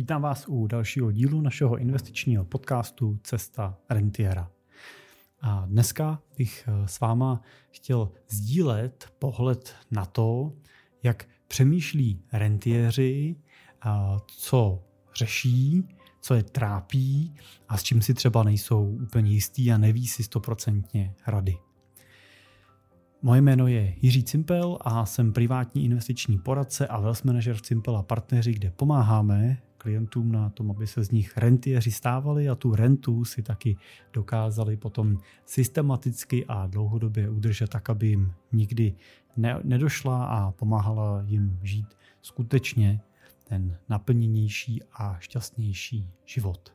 Vítám vás u dalšího dílu našeho investičního podcastu Cesta rentiera. A dneska bych eh, s váma chtěl sdílet pohled na to, jak přemýšlí rentiéři, co řeší, co je trápí a s čím si třeba nejsou úplně jistý a neví si stoprocentně rady. Moje jméno je Jiří Cimpel a jsem privátní investiční poradce a wealth manager v Cimpel a partneři, kde pomáháme klientům na tom, aby se z nich rentieri stávali a tu rentu si taky dokázali potom systematicky a dlouhodobě udržet tak, aby jim nikdy ne, nedošla a pomáhala jim žít skutečně ten naplněnější a šťastnější život.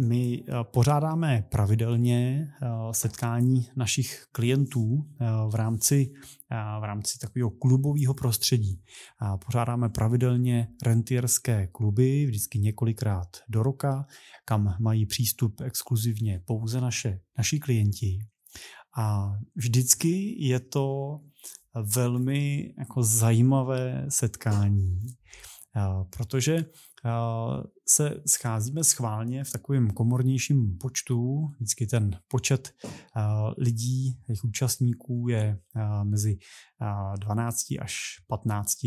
My eh, pořádáme pravidelně eh, setkání našich klientů eh, v rámci, v rámci takového klubového prostředí. Pořádáme pravidelně rentierské kluby, vždycky několikrát do roka, kam mají přístup exkluzivně pouze naše, naši klienti. A vždycky je to velmi jako zajímavé setkání, protože se scházíme schválně v takovém komornějším počtu. Vždycky ten počet lidí, jejich účastníků je mezi 12 až 15,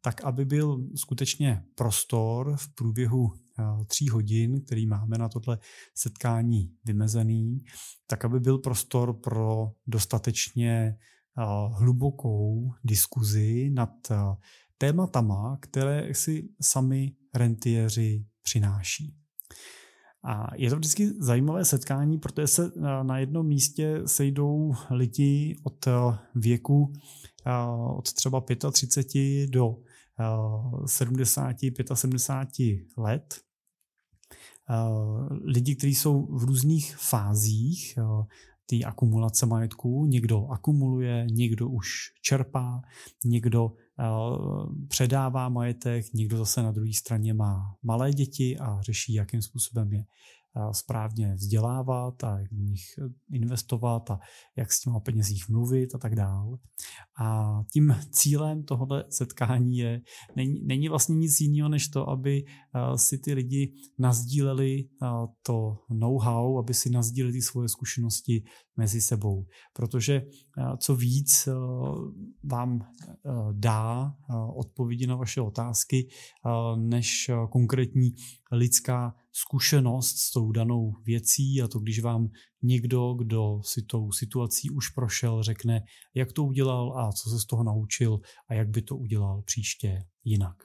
tak aby byl skutečně prostor v průběhu tří hodin, který máme na tohle setkání vymezený, tak aby byl prostor pro dostatečně hlubokou diskuzi nad tématama, které si sami rentiéři přináší. A je to vždycky zajímavé setkání, protože se na jednom místě sejdou lidi od věku od třeba 35 do 70, 75 let. Lidi, kteří jsou v různých fázích té akumulace majetku. Někdo akumuluje, někdo už čerpá, někdo Eh, předává majetek, někdo zase na druhé straně má malé děti a řeší, jakým způsobem je správně vzdělávat a jak v nich investovat a jak s těma penězích mluvit a tak dál. A tím cílem tohoto setkání je, není, není vlastně nic jiného, než to, aby si ty lidi nazdíleli to know-how, aby si nazdíleli ty svoje zkušenosti mezi sebou. Protože co víc vám dá odpovědi na vaše otázky, než konkrétní lidská zkušenost s tou danou věcí a to, když vám někdo, kdo si tou situací už prošel, řekne, jak to udělal a co se z toho naučil a jak by to udělal příště jinak.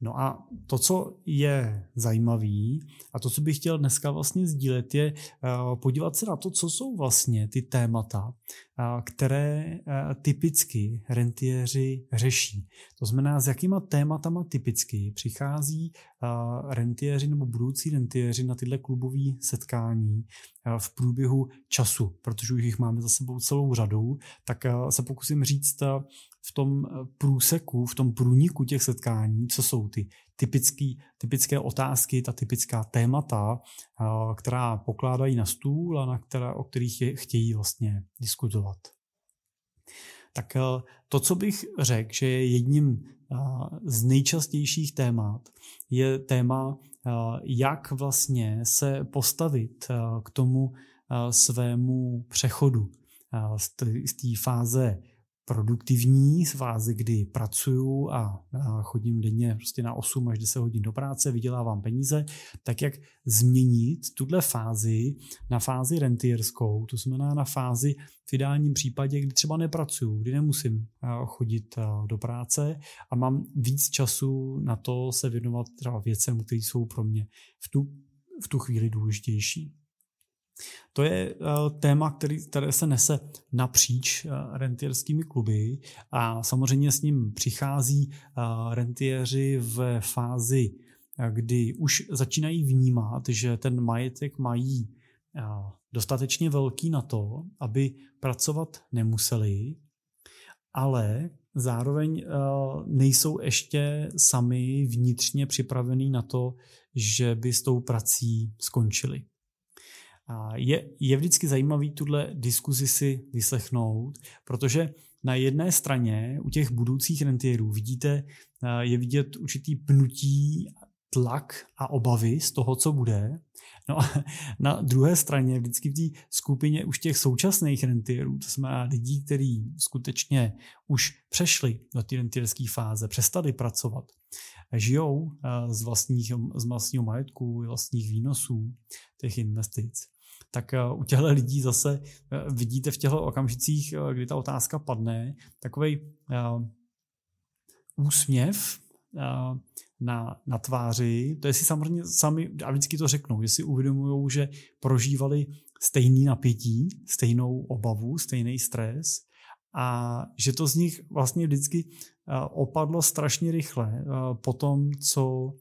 No a to, co je zajímavé a to, co bych chtěl dneska vlastně sdílet, je eh, podívat se na to, co jsou vlastně ty témata, které typicky rentiéři řeší. To znamená, s jakýma tématama typicky přichází rentiéři nebo budoucí rentiéři na tyhle klubové setkání v průběhu času, protože už jich máme za sebou celou řadu, tak se pokusím říct v tom průseku, v tom průniku těch setkání, co jsou ty typický, typické otázky, ta typická témata, která pokládají na stůl a na která, o kterých je, chtějí vlastně diskutovat. Tak eh, to, co bych řekl, že je jedním z nejčastějších témat, je téma, jak vlastně se postavit k tomu svému přechodu z té fáze produktivní fázi, kdy pracuju a chodím denně prostě na 8 až 10 hodin do práce, vydělávám peníze, tak jak změnit tuhle fázi na fázi rentierskou, to znamená na fázi v ideálním případě, kdy třeba nepracuju, kdy nemusím chodit do práce a mám víc času na to se věnovat třeba věcem, které jsou pro mě v tu, v tu chvíli důležitější. To je uh, téma, který, které se nese napříč uh, rentierskými kluby a samozřejmě s ním přichází uh, rentieři v fázi, kdy už začínají vnímat, že ten majetek mají dostatečně velký na to, aby pracovat nemuseli, ale zároveň nejsou ještě sami vnitřně připravení na to, že by s tou prací skončili. Je, je vždycky zajímavý tuhle diskuzi si vyslechnout, protože na jedné straně u těch budoucích rentierů vidíte, je vidět určitý pnutí, tlak a obavy z toho, co bude. No a na druhé straně vždycky v té skupině už těch současných rentierů, to znamená lidí, kteří skutečně už přešli do té rentierské fáze, přestali pracovat, žijou z, vlastních, z vlastního majetku, vlastních výnosů těch investic, tak u těchto lidí zase vidíte v těchto okamžicích, kdy ta otázka padne, takový úsměv na, na tváři, to je si samozřejmě sami, a vždycky to řeknou, že si uvědomují, že prožívali stejný napětí, stejnou obavu, stejný stres a že to z nich vlastně vždycky opadlo strašně rychle po tom, co,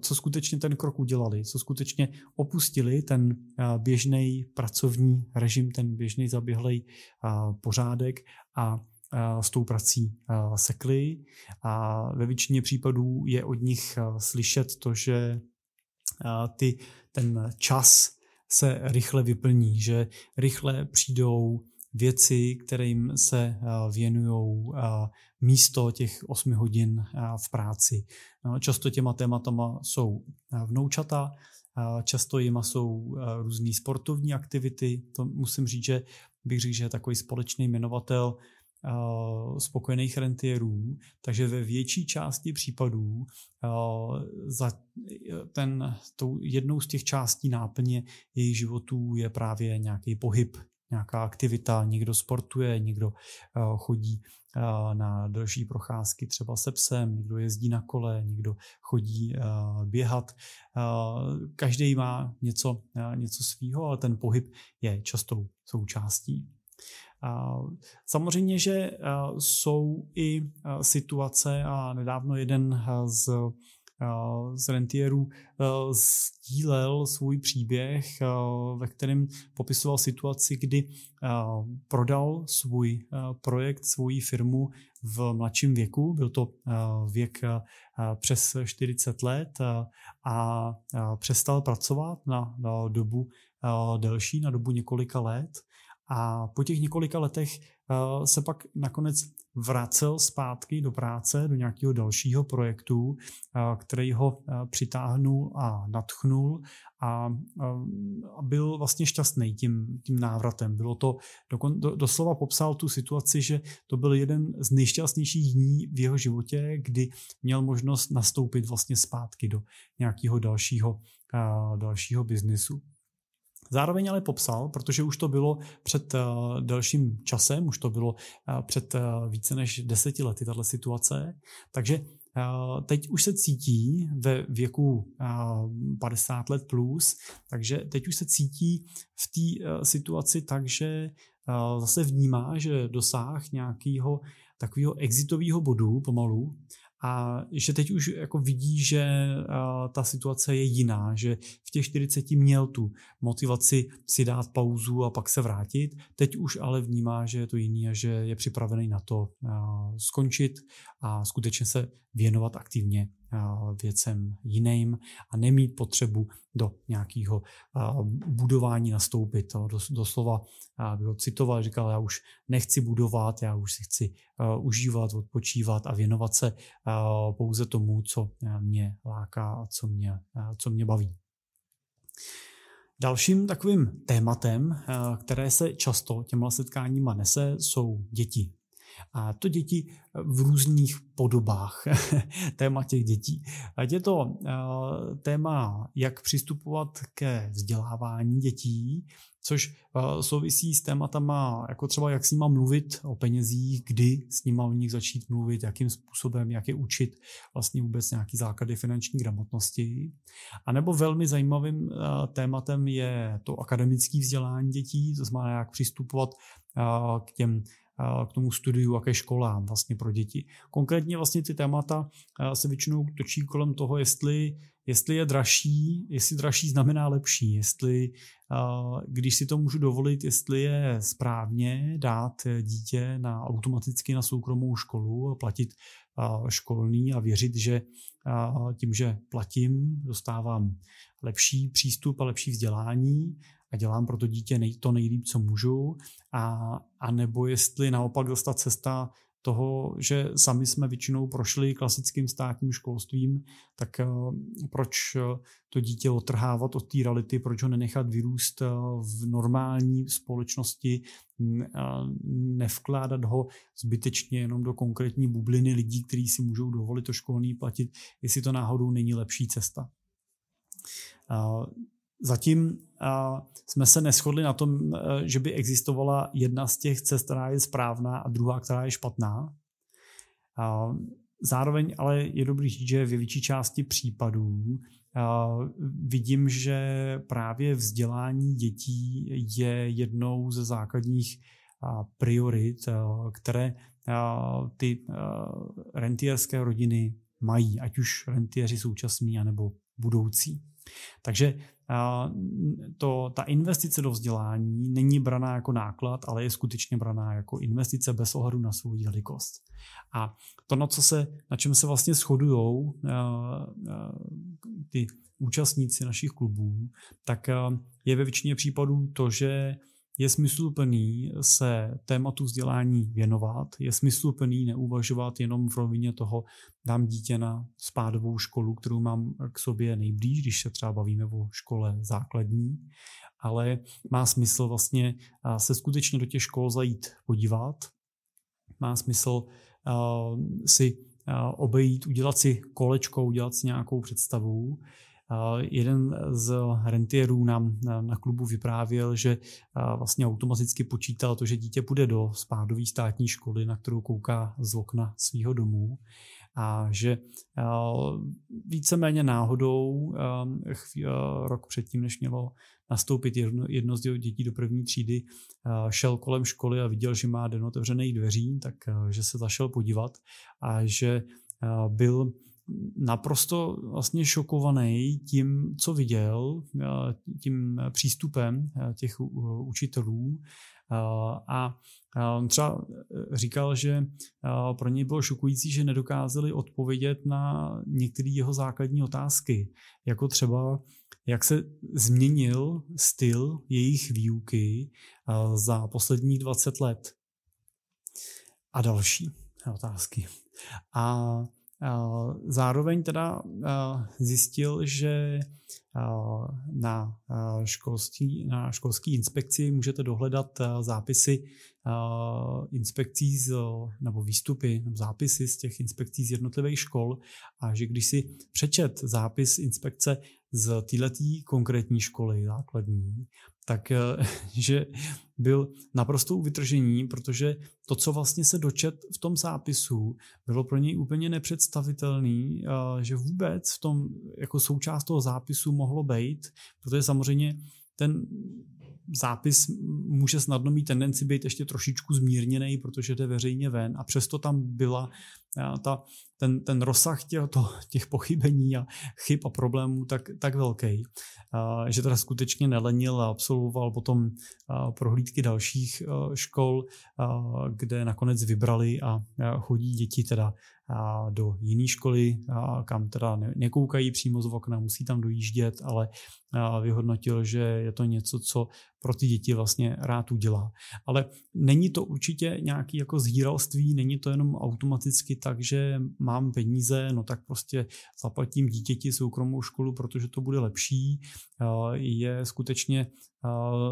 co skutečně ten krok udělali, co skutečně opustili ten běžný pracovní režim, ten běžný zaběhlej pořádek a s tou prací sekli. A ve většině případů je od nich slyšet to, že ty, ten čas se rychle vyplní, že rychle přijdou věci, kterým se věnují místo těch 8 hodin v práci. No, často těma tématama jsou vnoučata, často jima jsou různé sportovní aktivity. To musím říct, že bych řekl, že je takový společný jmenovatel spokojených rentierů, takže ve větší části případů za ten, tou jednou z těch částí náplně jejich životů je právě nějaký pohyb, nějaká aktivita, někdo sportuje, někdo uh, chodí na další procházky třeba se psem, někdo jezdí na kole, někdo chodí běhat. Každý má něco, něco svýho, ale ten pohyb je častou součástí. Samozřejmě, že jsou i situace a nedávno jeden z z rentierů sdílel svůj příběh, ve kterém popisoval situaci, kdy prodal svůj projekt, svoji firmu v mladším věku, byl to věk přes 40 let a přestal pracovat na dobu delší, na dobu několika let. A po těch několika letech se pak nakonec vracel zpátky do práce, do nějakého dalšího projektu, uh, který ho uh, přitáhnul a natchnul a, a byl vlastně šťastný tím, tím návratem. Bylo to, dokon, do, doslova popsal tu situaci, že to byl jeden z nejšťastnějších dní v jeho životě, kdy měl možnost nastoupit vlastně zpátky do nějakého dalšího, dalšího biznisu. Zároveň ale popsal, protože už to bylo před uh, delším časem, už to bylo uh, před uh, více než deseti lety tato situace, takže teď už se cítí ve věku uh, 50 let plus, takže teď už se cítí v té situaci tak, že zase vnímá, že dosáh nějakého takového exitového bodu pomalu a že teď už jako vidí, že ta situace je jiná, že v těch 40 měl tu motivaci si dát pauzu a pak se vrátit. Teď už ale vnímá, že je to jiný a že je připravený na to skončit a skutečně se věnovat aktivně věcem jiným a nemít potřebu do nějakého budování nastoupit. To doslova bych ho citoval, říkal, já už nechci budovat, já už si chci užívat, odpočívat a věnovat se pouze tomu, co mě láká a co mě, co mě baví. Dalším takovým tématem, které se často těma setkáníma nese, jsou děti. A to děti v různých podobách, téma těch dětí. Ať je to uh, téma, jak přistupovat ke vzdělávání dětí, což uh, souvisí s tématama, jako třeba jak s nima mluvit o penězích, kdy s nima o nich začít mluvit, jakým způsobem, jak je učit vlastně vůbec nějaký základy finanční gramotnosti. A nebo velmi zajímavým tématem je to akademické vzdělání dětí, to znamená, jak přistupovat k těm k tomu studiu a ke školám vlastně pro děti. Konkrétně vlastně ty témata se většinou točí kolem toho, jestli, jestli je dražší, jestli dražší znamená lepší, jestli když si to můžu dovolit, jestli je správně dát dítě na automaticky na soukromou školu a platit školný a věřit, že tím, že platím, dostávám lepší přístup a lepší vzdělání a dělám pro to dítě nej, to nejlíp, co můžu, a, a nebo jestli naopak dostat cesta toho, že sami jsme většinou prošli klasickým státním školstvím, tak eh, proč eh, to dítě otrhávat od té reality, proč ho nenechat vyrůst eh, v normální společnosti, nevkládat ho zbytečně jenom do konkrétní bubliny lidí, kteří si můžou dovolit to školní platit, jestli to náhodou není lepší cesta. Zatím jsme se neschodli na tom, že by existovala jedna z těch cest, která je správná a druhá, která je špatná. Zároveň ale je dobrý říct, že ve větší části případů vidím, že právě vzdělání dětí je jednou ze základních priorit, které ty rentierské rodiny mají, ať už rentieři současní, anebo budoucí. Takže to, ta investice do vzdělání není braná jako náklad, ale je skutečně braná jako investice bez ohledu na svou velikost. A to, na, co se, na čem se vlastně shodují ty účastníci našich klubů, tak je ve většině případů to, že je smysluplný se tématu vzdělání věnovat, je smysluplný neuvažovat jenom v rovině toho, dám dítě na spádovou školu, kterou mám k sobě nejblíž, když se třeba bavíme o škole základní, ale má smysl vlastně se skutečně do těch škol zajít podívat, má smysl si obejít, udělat si kolečko, udělat si nějakou představu, Jeden z rentierů nám na, na klubu vyprávěl, že vlastně automaticky počítal to, že dítě půjde do spádové státní školy, na kterou kouká z okna svého domu a že víceméně náhodou rok předtím, než mělo nastoupit jedno, z dětí do první třídy, šel kolem školy a viděl, že má den otevřených dveří, tak že se zašel podívat a že byl naprosto vlastně šokovaný tím, co viděl, eh, tím přístupem eh, těch učitelů eh, a on třeba říkal, že pro něj bylo šokující, že nedokázali odpovědět na některé jeho základní otázky, jako třeba jak se změnil styl jejich výuky za posledních 20 let. A další otázky. A Zároveň teda zjistil, že na školství, na školský inspekci můžete dohledat zápisy inspekcí z, nebo výstupy, nebo zápisy z těch inspekcí z jednotlivých škol. A že když si přečet zápis inspekce z této konkrétní školy základní, tak eh, že byl naprosto vytržení, protože to, co vlastně se dočet v tom zápisu, bylo pro něj úplně nepředstavitelný, že vůbec v tom jako součást toho zápisu mohlo být, protože samozřejmě ten zápis může snadno mít tendenci být ještě trošičku zmírněný, protože jde veřejně ven. A přesto tam byla ta, ten, ten rozsah těch, to, těch pochybení a chyb a problémů tak, tak velký, že teda skutečně nelenil a absolvoval potom prohlídky dalších škol, kde nakonec vybrali a chodí děti teda do jiné školy, kam teda nekoukají přímo z okna, musí tam dojíždět, ale vyhodnotil, že je to něco, co pro ty děti vlastně rád udělá. Ale není to určitě nějaký jako zhýralství, není to jenom automaticky tak, že mám peníze, no tak prostě zaplatím dítěti soukromou školu, protože to bude lepší. Je skutečně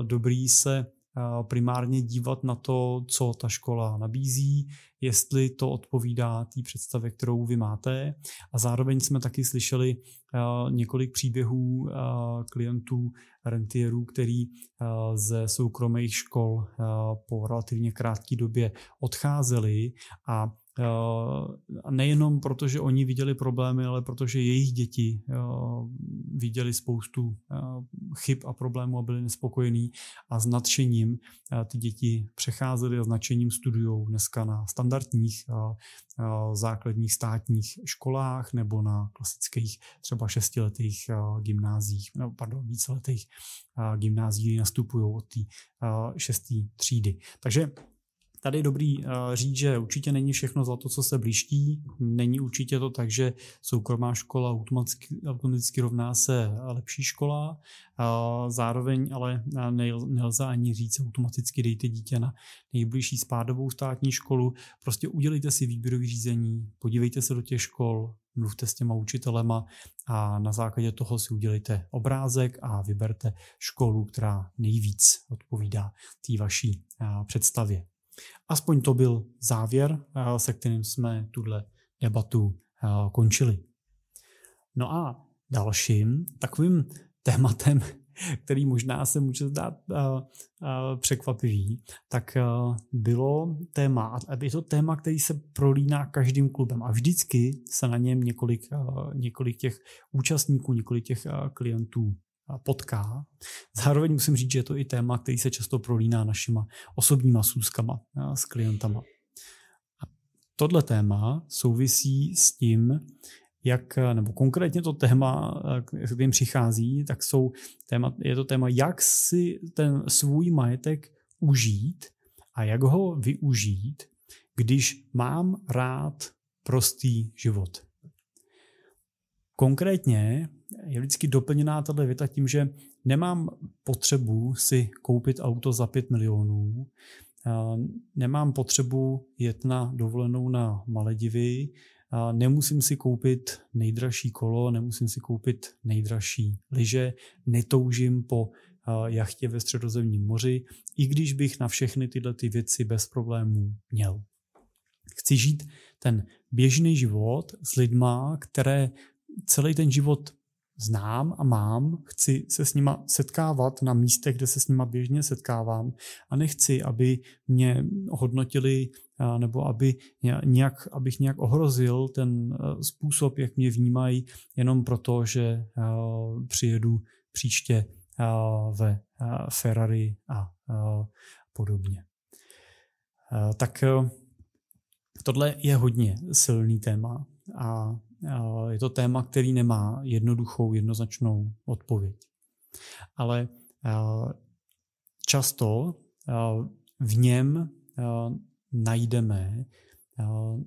dobrý se primárně dívat na to, co ta škola nabízí, jestli to odpovídá té představě, kterou vy máte. A zároveň jsme taky slyšeli několik příběhů klientů, rentierů, který ze soukromých škol po relativně krátké době odcházeli a a nejenom proto, že oni viděli problémy, ale protože jejich děti viděli spoustu chyb a problémů a byli nespokojení a s nadšením ty děti přecházely a s nadšením studují dneska na standardních základních státních školách nebo na klasických třeba šestiletých gymnázích, nebo pardon, víceletých gymnázích, nastupují od té šesté třídy. Takže tady je dobrý uh, říct, že určitě není všechno zlato, co se blíští. Není určitě to tak, že soukromá škola automaticky, automaticky rovná se lepší škola. Uh, zároveň ale nelze ani říct automaticky dejte dítě na nejbližší spádovou státní školu. Prostě udělejte si výběrový řízení, podívejte se do těch škol, mluvte s těma učitelema a na základě toho si udělejte obrázek a vyberte školu, která nejvíc odpovídá té vaší představě. Aspoň to byl závěr, se kterým jsme tuhle debatu končili. No a dalším takovým tématem, který možná se může zdát uh, překvapivý, tak bylo téma, a je to téma, který se prolíná každým klubem a vždycky se na něm několik, několik těch účastníků, několik těch klientů potká. Zároveň musím říct, že je to i téma, který se často prolíná našima osobníma sůzkama s klientama. Tohle téma souvisí s tím, jak, nebo konkrétně to téma, s kterým přichází, tak jsou téma, je to téma, jak si ten svůj majetek užít a jak ho využít, když mám rád prostý život. Konkrétně je vždycky doplněná tato věta tím, že nemám potřebu si koupit auto za 5 milionů, nemám potřebu jet na dovolenou na Maledivy, nemusím si koupit nejdražší kolo, nemusím si koupit nejdražší lyže, netoužím po jachtě ve středozemním moři, i když bych na všechny tyhle ty věci bez problémů měl. Chci žít ten běžný život s lidma, které celý ten život znám a mám, chci se s nima setkávat na místech, kde se s nima běžně setkávám a nechci, aby mě hodnotili nebo aby nějak, abych nějak ohrozil ten způsob, jak mě vnímají, jenom proto, že přijedu příště ve Ferrari a podobně. Tak tohle je hodně silný téma a je to téma, který nemá jednoduchou, jednoznačnou odpověď. Ale často v něm najdeme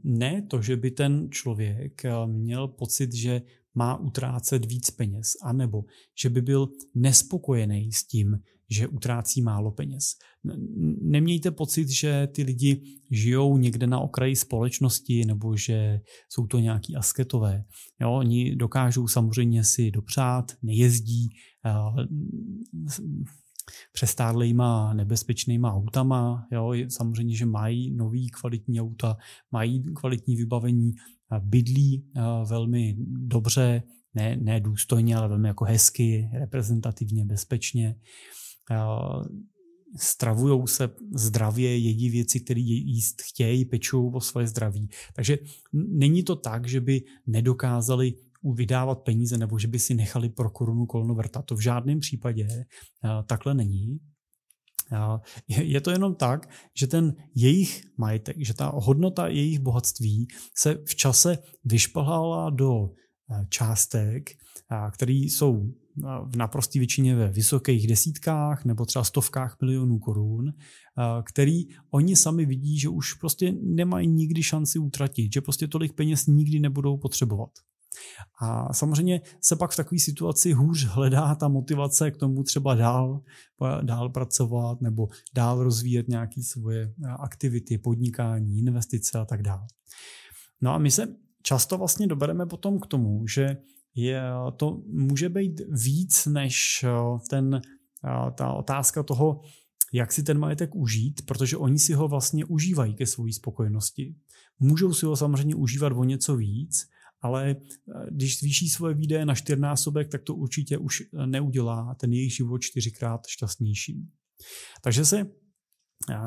ne to, že by ten člověk měl pocit, že má utrácet víc peněz, anebo že by byl nespokojený s tím, že utrácí málo peněz. Nemějte pocit, že ty lidi žijou někde na okraji společnosti nebo že jsou to nějaký asketové. Jo, oni dokážou samozřejmě si dopřát, nejezdí přestárlejma nebezpečnýma autama. Jo, samozřejmě, že mají nový kvalitní auta, mají kvalitní vybavení, bydlí velmi dobře, ne, ne důstojně, ale velmi jako hezky, reprezentativně, bezpečně stravují se zdravě, jedí věci, které jíst chtějí, pečou o svoje zdraví. Takže není to tak, že by nedokázali vydávat peníze nebo že by si nechali pro korunu kolno vrtat. To v žádném případě takhle není. Je to jenom tak, že ten jejich majetek, že ta hodnota jejich bohatství se v čase vyšplhala do částek, které jsou v naprosté většině ve vysokých desítkách nebo třeba stovkách milionů korun, který oni sami vidí, že už prostě nemají nikdy šanci utratit, že prostě tolik peněz nikdy nebudou potřebovat. A samozřejmě se pak v takové situaci hůř hledá ta motivace k tomu třeba dál, dál pracovat nebo dál rozvíjet nějaké svoje aktivity, podnikání, investice a tak dále. No a my se často vlastně dobereme potom k tomu, že je, to může být víc než eh, ten, eh, ta otázka toho, jak si ten majetek užít, protože oni si ho vlastně užívají ke své spokojenosti. Můžou si ho samozřejmě užívat o něco víc, ale eh, když zvýší svoje výdaje na čtyřnásobek, tak to určitě už neudělá ten jejich život čtyřikrát šťastnějším. Takže se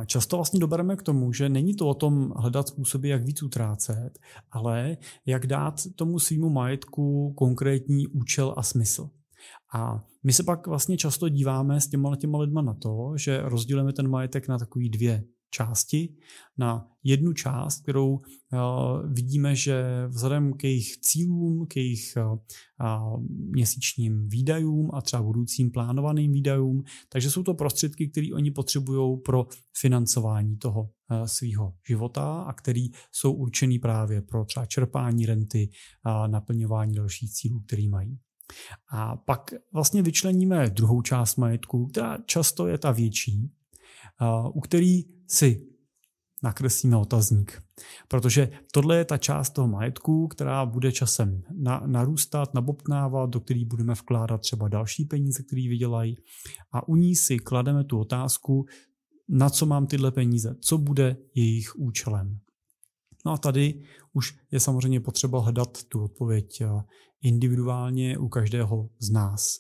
Často vlastně dobereme k tomu, že není to o tom hledat způsoby, jak víc utrácet, ale jak dát tomu svýmu majetku konkrétní účel a smysl. A my se pak vlastně často díváme s těma, těma lidma na to, že rozdělíme ten majetek na takový dvě části na jednu část, kterou uh, vidíme, že vzhledem k jejich cílům, k jejich uh, měsíčním výdajům a třeba budoucím plánovaným výdajům, takže jsou to prostředky, které oni potřebují pro financování toho svého života a který jsou určený právě pro třeba čerpání renty a naplňování dalších cílů, který mají. A pak vlastně vyčleníme druhou část majetku, která často je ta větší, u který si nakreslíme otazník. Protože tohle je ta část toho majetku, která bude časem na, narůstat, nabobtnávat, do který budeme vkládat třeba další peníze, které vydělají. A u ní si klademe tu otázku, na co mám tyhle peníze, co bude jejich účelem. No a tady už je samozřejmě potřeba hledat tu odpověď individuálně u každého z nás.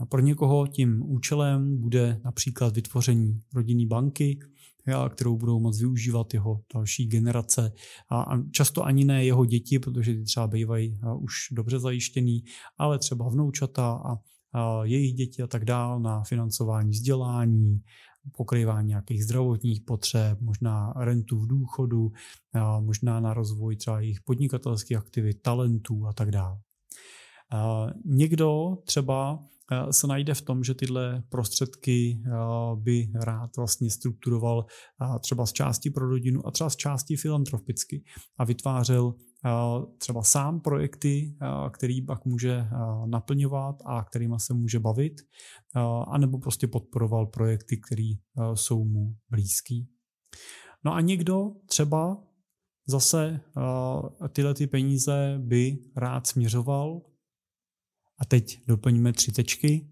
A pro někoho tím účelem bude například vytvoření rodinné banky, kterou budou moct využívat jeho další generace a často ani ne jeho děti, protože ty třeba bývají už dobře zajištěný, ale třeba vnoučata a jejich děti a tak dál na financování vzdělání, pokrývání nějakých zdravotních potřeb, možná rentu v důchodu, možná na rozvoj třeba jejich podnikatelských aktivit, talentů a tak dále. Někdo třeba se najde v tom, že tyhle prostředky eh, by rád vlastně strukturoval eh, třeba z části pro rodinu a třeba z části filantropicky a vytvářel třeba sám projekty, který pak může naplňovat a kterýma se může bavit, anebo prostě podporoval projekty, které jsou mu blízký. No a někdo třeba zase tyhle ty peníze by rád směřoval a teď doplníme tři tečky,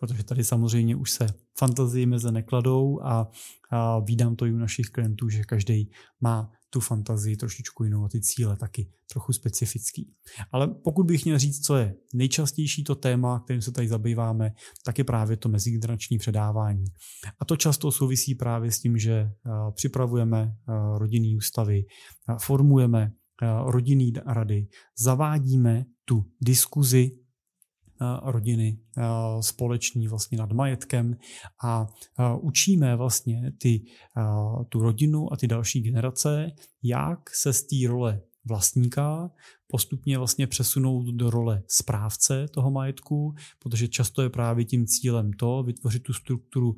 protože tady samozřejmě už se fantazii meze nekladou a, a vídám to i u našich klientů, že každý má tu fantazii trošičku jinou a ty cíle taky trochu specifický. Ale pokud bych měl říct, co je nejčastější to téma, kterým se tady zabýváme, tak je právě to mezigenerační předávání. A to často souvisí právě s tím, že připravujeme rodinný ústavy, formujeme rodinný rady, zavádíme tu diskuzi rodiny společní vlastně nad majetkem. A učíme vlastně ty, tu rodinu a ty další generace, jak se z té role vlastníka postupně vlastně přesunout do role správce toho majetku, protože často je právě tím cílem to vytvořit tu strukturu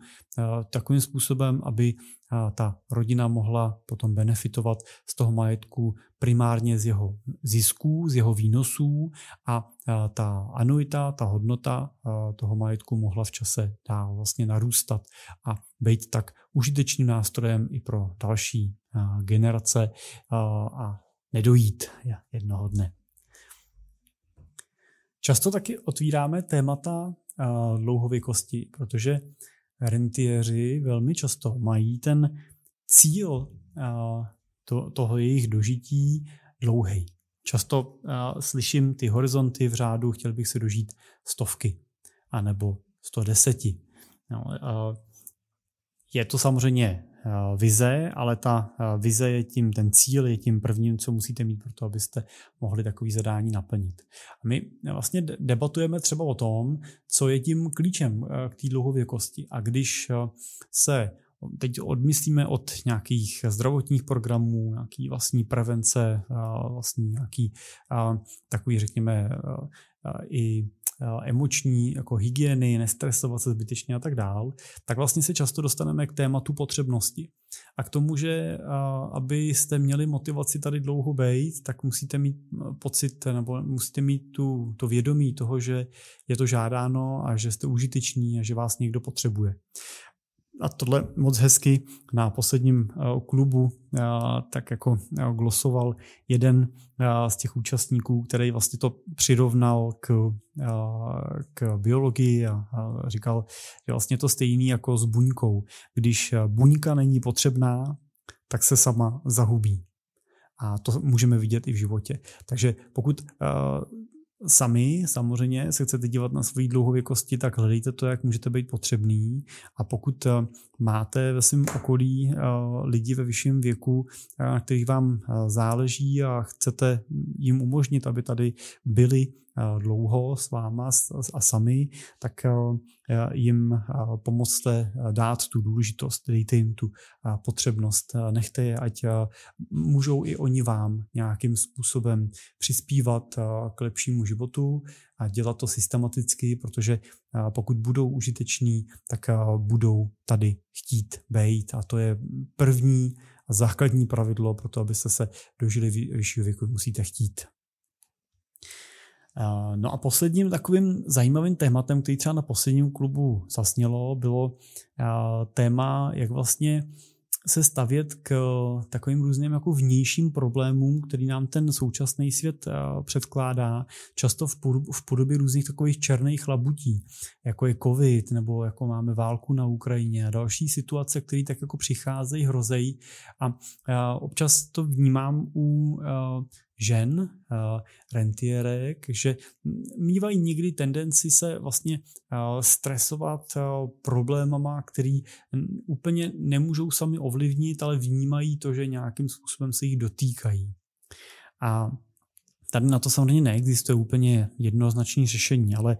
takovým způsobem, aby ta rodina mohla potom benefitovat z toho majetku primárně z jeho zisků, z jeho výnosů a ta anuita, ta hodnota toho majetku mohla v čase dál vlastně narůstat a být tak užitečným nástrojem i pro další generace a nedojít jednoho dne. Často taky otvíráme témata dlouhověkosti, protože rentieři velmi často mají ten cíl to, toho jejich dožití dlouhý. Často uh, slyším ty horizonty v řádu, chtěl bych se dožít stovky, anebo 110. No, uh, je to samozřejmě vize, ale ta uh, vize je tím, ten cíl je tím prvním, co musíte mít pro to, abyste mohli takový zadání naplnit. A my vlastně debatujeme třeba o tom, co je tím klíčem k té dlouhověkosti. A když se teď odmyslíme od nějakých zdravotních programů, nějaký vlastní prevence, vlastní nějaký takový, řekněme, i emoční jako hygieny, nestresovat se zbytečně a tak dál, tak vlastně se často dostaneme k tématu potřebnosti. A k tomu, že abyste měli motivaci tady dlouho být, tak musíte mít pocit, nebo musíte mít tu, to vědomí toho, že je to žádáno a že jste užiteční a že vás někdo potřebuje a tohle moc hezky na posledním eh, klubu eh, tak jako eh, glosoval jeden z těch účastníků, který vlastně to přirovnal k, k biologii a říkal, že vlastně to stejný jako s buňkou. Když buňka není potřebná, tak se sama zahubí. A to můžeme vidět i v životě. Takže pokud sami samozřejmě se chcete dívat na svoji dlouhověkosti, tak hledejte to, jak můžete být potřebný. A pokud eh, máte ve svém okolí eh, lidi ve vyšším věku, eh, na kterých vám záleží a chcete jim umožnit, aby tady byli dlouho s váma a sami, tak jim pomozte dát tu důležitost, dejte jim tu potřebnost, nechte je, ať můžou i oni vám nějakým způsobem přispívat k lepšímu životu a dělat to systematicky, protože pokud budou užiteční, tak budou tady chtít být a to je první základní pravidlo pro to, abyste se dožili vyššího věku, musíte chtít. No a posledním takovým zajímavým tématem, který třeba na posledním klubu zasnělo, bylo téma, jak vlastně se stavět k takovým různým jako vnějším problémům, který nám ten současný svět předkládá, často v podobě různých takových černých labutí, jako je covid, nebo jako máme válku na Ukrajině a další situace, které tak jako přicházejí, hrozejí a občas to vnímám u žen, uh, rentierek, že mývají někdy tendenci se vlastně uh, stresovat uh, problémama, který úplně nemůžou sami ovlivnit, ale vnímají to, že nějakým způsobem se jich dotýkají. A tady na to samozřejmě neexistuje úplně jednoznačné řešení, ale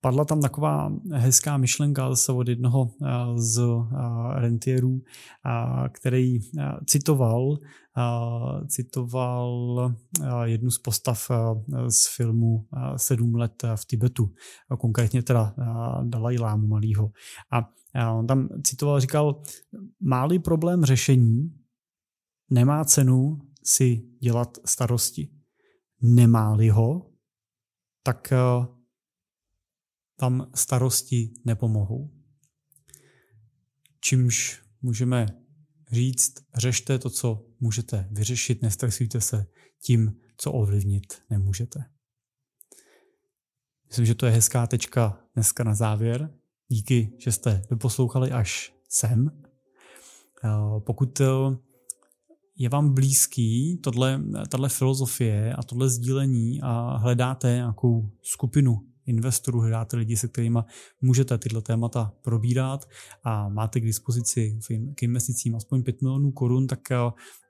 padla tam taková hezká myšlenka zase od jednoho z rentierů, který citoval citoval jednu z postav z filmu Sedm let v Tibetu, konkrétně teda Dalai Lámu malýho. A on tam citoval, říkal, máli problém řešení, nemá cenu si dělat starosti. Nemá-li ho, tak tam starosti nepomohou. Čímž můžeme říct, řešte to, co můžete vyřešit, nestresujte se tím, co ovlivnit nemůžete. Myslím, že to je hezká tečka dneska na závěr. Díky, že jste doposlouchali až sem. Eh, pokud eh, je vám blízký tohle, tato filozofie a tohle sdílení a hledáte nějakou skupinu investorů, hledáte lidi, se kterými můžete tyhle témata probírat a máte k dispozici k investicím aspoň 5 milionů korun, tak eh,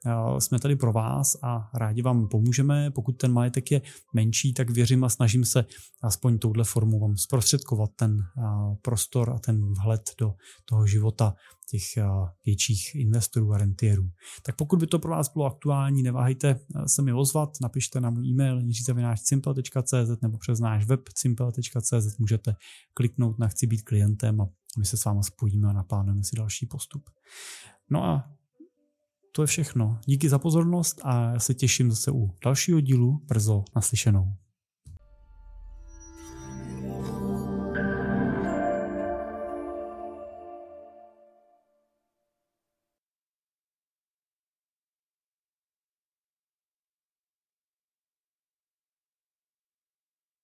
eh, jsme tady pro vás a rádi vám pomůžeme. Pokud ten majetek je menší, tak věřím a snažím se aspoň touhle formou vám zprostředkovat ten eh, prostor a ten vhled do toho života těch větších investorů a rentierů. Tak pokud by to pro vás bylo aktuální, neváhejte se mi ozvat, napište na můj e-mail jiřizavináčsimple.cz nebo přes náš web simple.cz můžete kliknout na chci být klientem a my se s vámi spojíme a naplánujeme si další postup. No a to je všechno. Díky za pozornost a já se těším zase u dalšího dílu brzo naslyšenou.